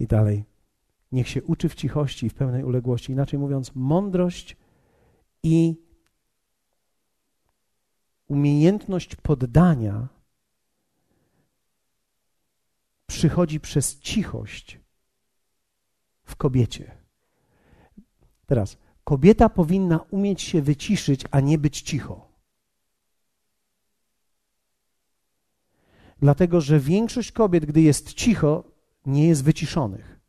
I dalej. Niech się uczy w cichości i w pełnej uległości. Inaczej mówiąc, mądrość i umiejętność poddania przychodzi przez cichość w kobiecie. Teraz, kobieta powinna umieć się wyciszyć, a nie być cicho. Dlatego, że większość kobiet, gdy jest cicho, nie jest wyciszonych.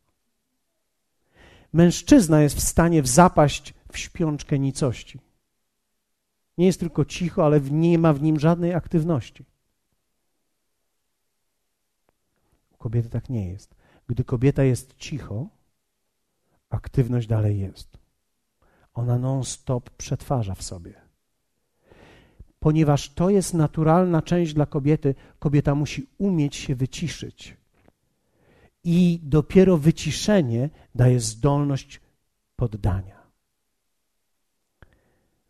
Mężczyzna jest w stanie zapaść w śpiączkę nicości. Nie jest tylko cicho, ale nie ma w nim żadnej aktywności. U kobiety tak nie jest. Gdy kobieta jest cicho, aktywność dalej jest. Ona non-stop przetwarza w sobie. Ponieważ to jest naturalna część dla kobiety, kobieta musi umieć się wyciszyć. I dopiero wyciszenie daje zdolność poddania.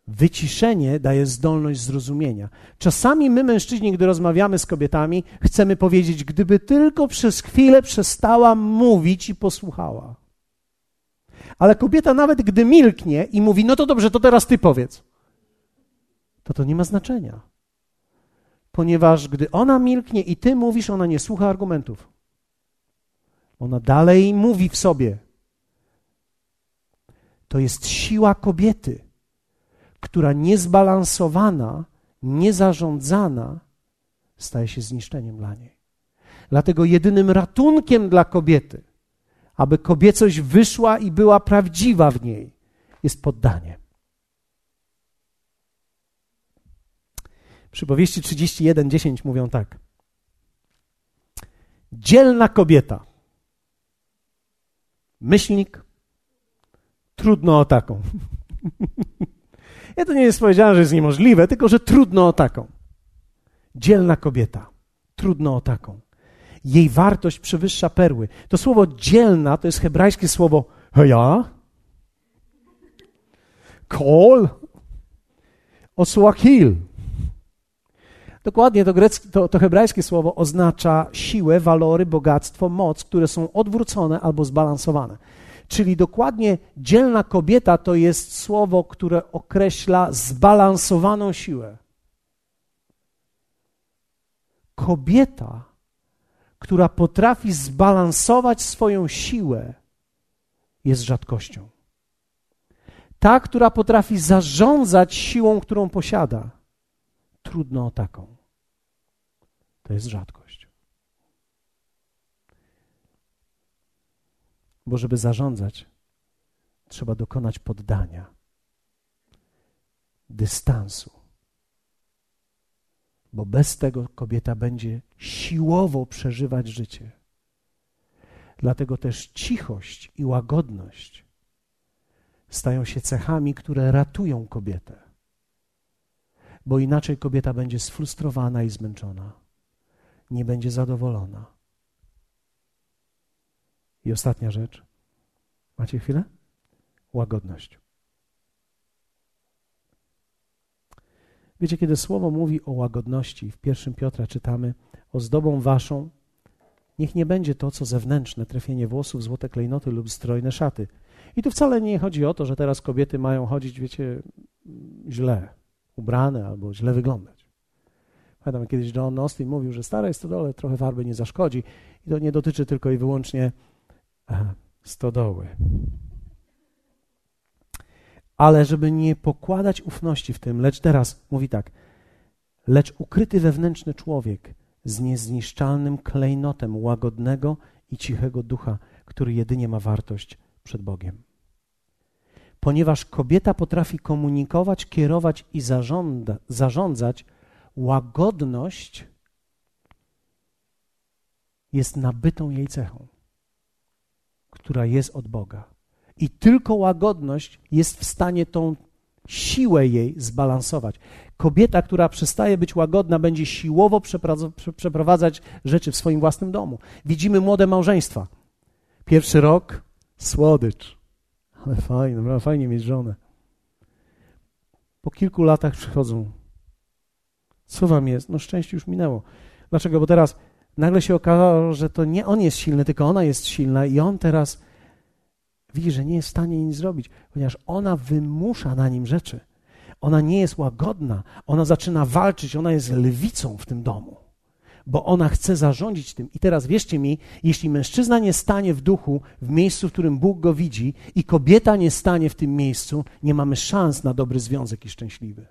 Wyciszenie daje zdolność zrozumienia. Czasami my, mężczyźni, gdy rozmawiamy z kobietami, chcemy powiedzieć, gdyby tylko przez chwilę przestała mówić i posłuchała. Ale kobieta, nawet gdy milknie i mówi, no to dobrze, to teraz ty powiedz, to to nie ma znaczenia. Ponieważ gdy ona milknie i ty mówisz, ona nie słucha argumentów. Ona dalej mówi w sobie. To jest siła kobiety, która niezbalansowana, niezarządzana staje się zniszczeniem dla niej. Dlatego jedynym ratunkiem dla kobiety, aby kobiecość wyszła i była prawdziwa w niej, jest poddanie. Przypowieści 31:10 mówią tak. Dzielna kobieta myślnik, trudno o taką. ja to nie jest powiedziane, że jest niemożliwe, tylko że trudno o taką. Dzielna kobieta, trudno o taką. Jej wartość przewyższa perły. To słowo dzielna to jest hebrajskie słowo ja, kol, osłakil. Dokładnie to, greckie, to, to hebrajskie słowo oznacza siłę, walory, bogactwo, moc, które są odwrócone albo zbalansowane. Czyli dokładnie dzielna kobieta to jest słowo, które określa zbalansowaną siłę. Kobieta, która potrafi zbalansować swoją siłę, jest rzadkością. Ta, która potrafi zarządzać siłą, którą posiada, trudno o taką. To jest rzadkość. Bo żeby zarządzać, trzeba dokonać poddania, dystansu. Bo bez tego kobieta będzie siłowo przeżywać życie. Dlatego też cichość i łagodność stają się cechami, które ratują kobietę. Bo inaczej kobieta będzie sfrustrowana i zmęczona nie będzie zadowolona. I ostatnia rzecz. Macie chwilę? Łagodność. Wiecie, kiedy słowo mówi o łagodności, w pierwszym Piotra czytamy: Ozdobą waszą niech nie będzie to, co zewnętrzne, trafienie włosów, złote klejnoty lub strojne szaty. I tu wcale nie chodzi o to, że teraz kobiety mają chodzić, wiecie, źle ubrane albo źle wyglądać. Pamiętam, kiedyś John Austin mówił, że starej stodole trochę farby nie zaszkodzi i to nie dotyczy tylko i wyłącznie stodoły. Ale żeby nie pokładać ufności w tym, lecz teraz mówi tak, lecz ukryty wewnętrzny człowiek z niezniszczalnym klejnotem łagodnego i cichego ducha, który jedynie ma wartość przed Bogiem. Ponieważ kobieta potrafi komunikować, kierować i zarządza, zarządzać łagodność jest nabytą jej cechą. która jest od Boga. I tylko łagodność jest w stanie tą siłę jej zbalansować. Kobieta, która przestaje być łagodna, będzie siłowo przeprowadzać rzeczy w swoim własnym domu. Widzimy młode małżeństwa. Pierwszy rok słodycz. Ale fajnie, fajnie mieć żonę. Po kilku latach przychodzą. Co wam jest? No szczęście już minęło. Dlaczego? Bo teraz nagle się okazało, że to nie on jest silny, tylko ona jest silna i on teraz widzi, że nie jest w stanie nic zrobić, ponieważ ona wymusza na nim rzeczy. Ona nie jest łagodna, ona zaczyna walczyć, ona jest lwicą w tym domu, bo ona chce zarządzić tym. I teraz wierzcie mi, jeśli mężczyzna nie stanie w duchu, w miejscu, w którym Bóg go widzi, i kobieta nie stanie w tym miejscu, nie mamy szans na dobry związek i szczęśliwy.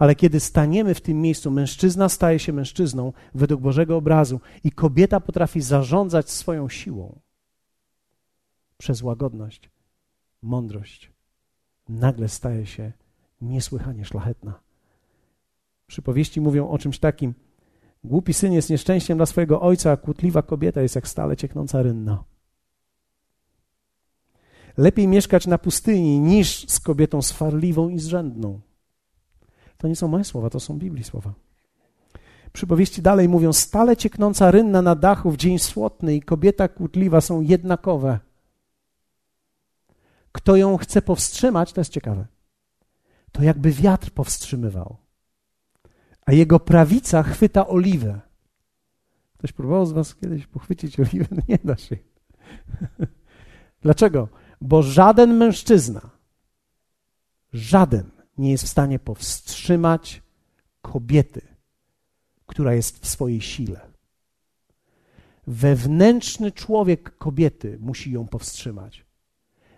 Ale kiedy staniemy w tym miejscu, mężczyzna staje się mężczyzną według Bożego obrazu i kobieta potrafi zarządzać swoją siłą przez łagodność, mądrość, nagle staje się niesłychanie szlachetna. Przypowieści mówią o czymś takim. Głupi syn jest nieszczęściem dla swojego ojca, a kłótliwa kobieta jest jak stale cieknąca rynna. Lepiej mieszkać na pustyni niż z kobietą swarliwą i zrzędną. To nie są moje słowa, to są Biblii słowa. Przypowieści dalej mówią: Stale cieknąca rynna na dachu w dzień słotny i kobieta kłótliwa są jednakowe. Kto ją chce powstrzymać, to jest ciekawe. To jakby wiatr powstrzymywał, a jego prawica chwyta oliwę. Ktoś próbował z Was kiedyś pochwycić oliwę? No nie da się. Dlaczego? Bo żaden mężczyzna, żaden nie jest w stanie powstrzymać kobiety, która jest w swojej sile. Wewnętrzny człowiek kobiety musi ją powstrzymać.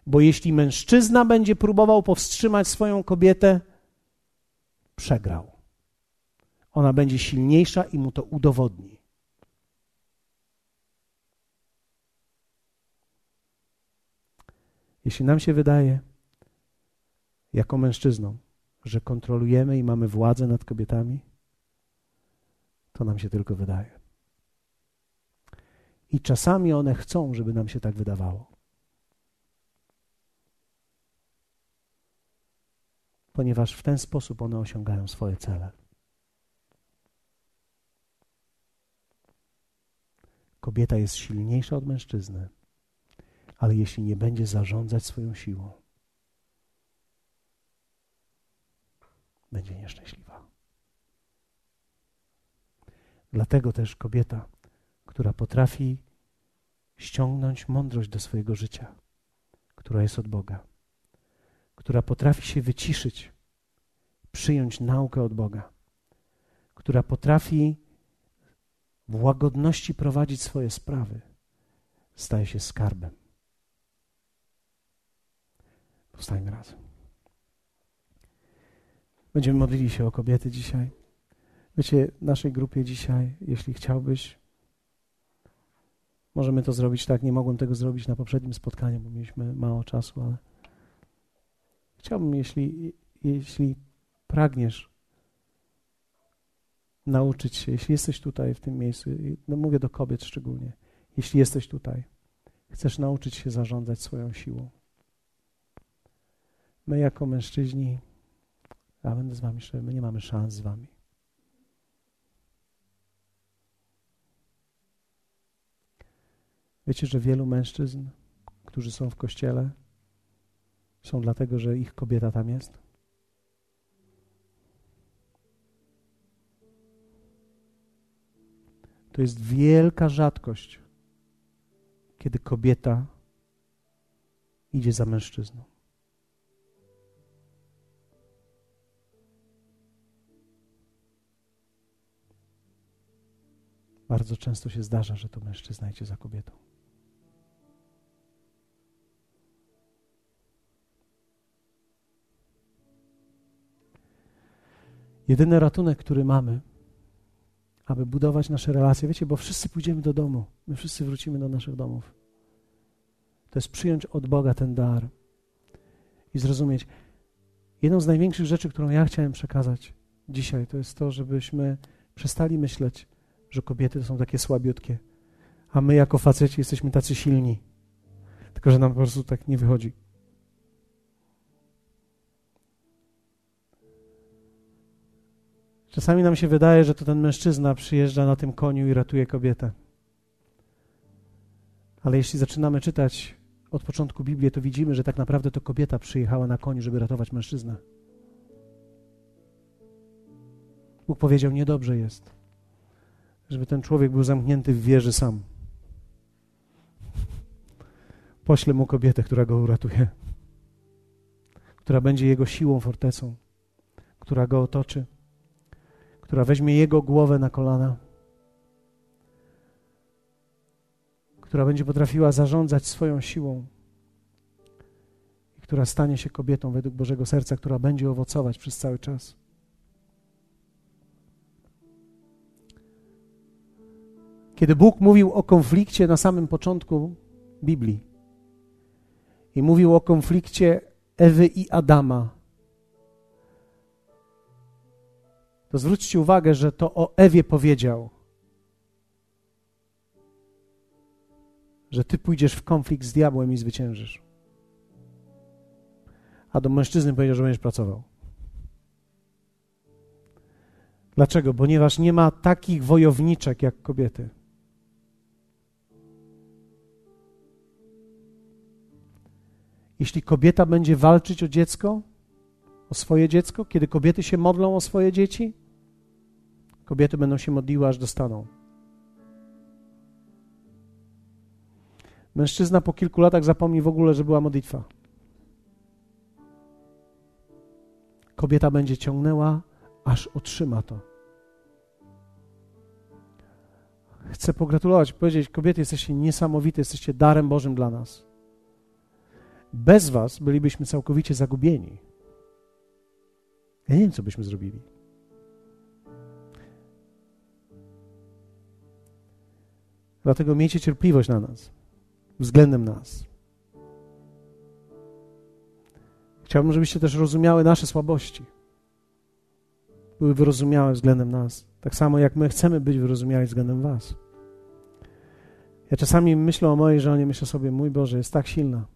Bo jeśli mężczyzna będzie próbował powstrzymać swoją kobietę, przegrał. Ona będzie silniejsza i mu to udowodni. Jeśli nam się wydaje, jako mężczyznom, że kontrolujemy i mamy władzę nad kobietami, to nam się tylko wydaje. I czasami one chcą, żeby nam się tak wydawało. Ponieważ w ten sposób one osiągają swoje cele. Kobieta jest silniejsza od mężczyzny, ale jeśli nie będzie zarządzać swoją siłą, będzie nieszczęśliwa. Dlatego też kobieta, która potrafi ściągnąć mądrość do swojego życia, która jest od Boga, która potrafi się wyciszyć, przyjąć naukę od Boga, która potrafi w łagodności prowadzić swoje sprawy, staje się skarbem. Powstajmy razem. Będziemy modlili się o kobiety dzisiaj. Wiecie, naszej grupie dzisiaj, jeśli chciałbyś, możemy to zrobić tak. Nie mogłem tego zrobić na poprzednim spotkaniu, bo mieliśmy mało czasu, ale chciałbym, jeśli, jeśli pragniesz nauczyć się, jeśli jesteś tutaj w tym miejscu, no mówię do kobiet szczególnie, jeśli jesteś tutaj, chcesz nauczyć się zarządzać swoją siłą. My jako mężczyźni ja będę z wami szczery, my nie mamy szans z wami. Wiecie, że wielu mężczyzn, którzy są w kościele, są dlatego, że ich kobieta tam jest? To jest wielka rzadkość, kiedy kobieta idzie za mężczyzną. Bardzo często się zdarza, że to mężczyzna idzie za kobietą. Jedyny ratunek, który mamy, aby budować nasze relacje, wiecie, bo wszyscy pójdziemy do domu, my wszyscy wrócimy do naszych domów. To jest przyjąć od Boga ten dar i zrozumieć. Jedną z największych rzeczy, którą ja chciałem przekazać dzisiaj, to jest to, żebyśmy przestali myśleć, że kobiety są takie słabiutkie, a my jako faceci jesteśmy tacy silni. Tylko, że nam po prostu tak nie wychodzi. Czasami nam się wydaje, że to ten mężczyzna przyjeżdża na tym koniu i ratuje kobietę. Ale jeśli zaczynamy czytać od początku Biblię, to widzimy, że tak naprawdę to kobieta przyjechała na koniu, żeby ratować mężczyznę. Bóg powiedział: Niedobrze jest, żeby ten człowiek był zamknięty w wieży sam. Poślę mu kobietę, która go uratuje, która będzie jego siłą, fortecą, która go otoczy, która weźmie jego głowę na kolana, która będzie potrafiła zarządzać swoją siłą która stanie się kobietą według Bożego serca, która będzie owocować przez cały czas. Kiedy Bóg mówił o konflikcie na samym początku Biblii i mówił o konflikcie Ewy i Adama, to zwróćcie uwagę, że to o Ewie powiedział, że ty pójdziesz w konflikt z diabłem i zwyciężysz. A do mężczyzny powiedział, że będziesz pracował. Dlaczego? Ponieważ nie ma takich wojowniczek jak kobiety. Jeśli kobieta będzie walczyć o dziecko, o swoje dziecko, kiedy kobiety się modlą o swoje dzieci, kobiety będą się modliły, aż dostaną. Mężczyzna po kilku latach zapomni w ogóle, że była modlitwa. Kobieta będzie ciągnęła, aż otrzyma to. Chcę pogratulować, powiedzieć, kobiety, jesteście niesamowite, jesteście darem Bożym dla nas. Bez was bylibyśmy całkowicie zagubieni. Ja nie wiem, co byśmy zrobili. Dlatego miejcie cierpliwość na nas, względem nas. Chciałbym, żebyście też rozumiały nasze słabości. Były wyrozumiałe względem nas. Tak samo jak my chcemy być wyrozumiali względem Was. Ja czasami myślę o mojej żonie, myślę sobie, mój Boże, jest tak silna.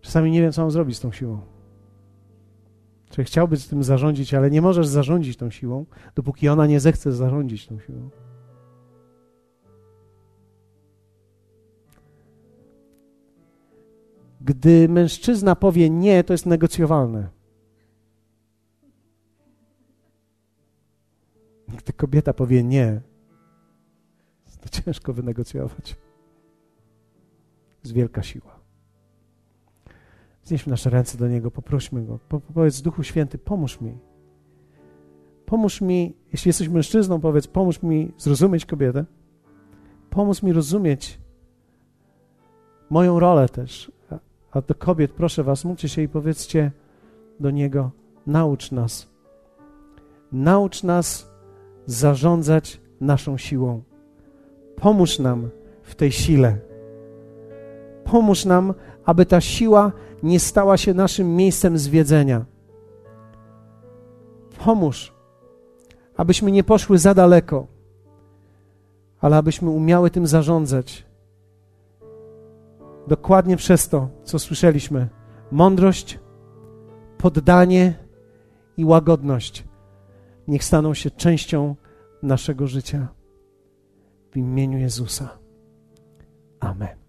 Czasami nie wiem, co mam zrobić z tą siłą. Czy chciałby z tym zarządzić, ale nie możesz zarządzić tą siłą, dopóki ona nie zechce zarządzić tą siłą. Gdy mężczyzna powie nie, to jest negocjowalne. Gdy kobieta powie nie, to ciężko wynegocjować. Jest wielka siła. Znieśmy nasze ręce do Niego, poprośmy Go. Po, powiedz Duchu Święty, pomóż mi. Pomóż mi, jeśli jesteś mężczyzną, powiedz, pomóż mi zrozumieć kobietę. Pomóż mi rozumieć moją rolę też. A, a do kobiet, proszę Was, módlcie się i powiedzcie do Niego, naucz nas. Naucz nas zarządzać naszą siłą. Pomóż nam w tej sile. Pomóż nam, aby ta siła nie stała się naszym miejscem zwiedzenia. Pomóż, abyśmy nie poszły za daleko, ale abyśmy umiały tym zarządzać. Dokładnie przez to, co słyszeliśmy: mądrość, poddanie i łagodność niech staną się częścią naszego życia. W imieniu Jezusa. Amen.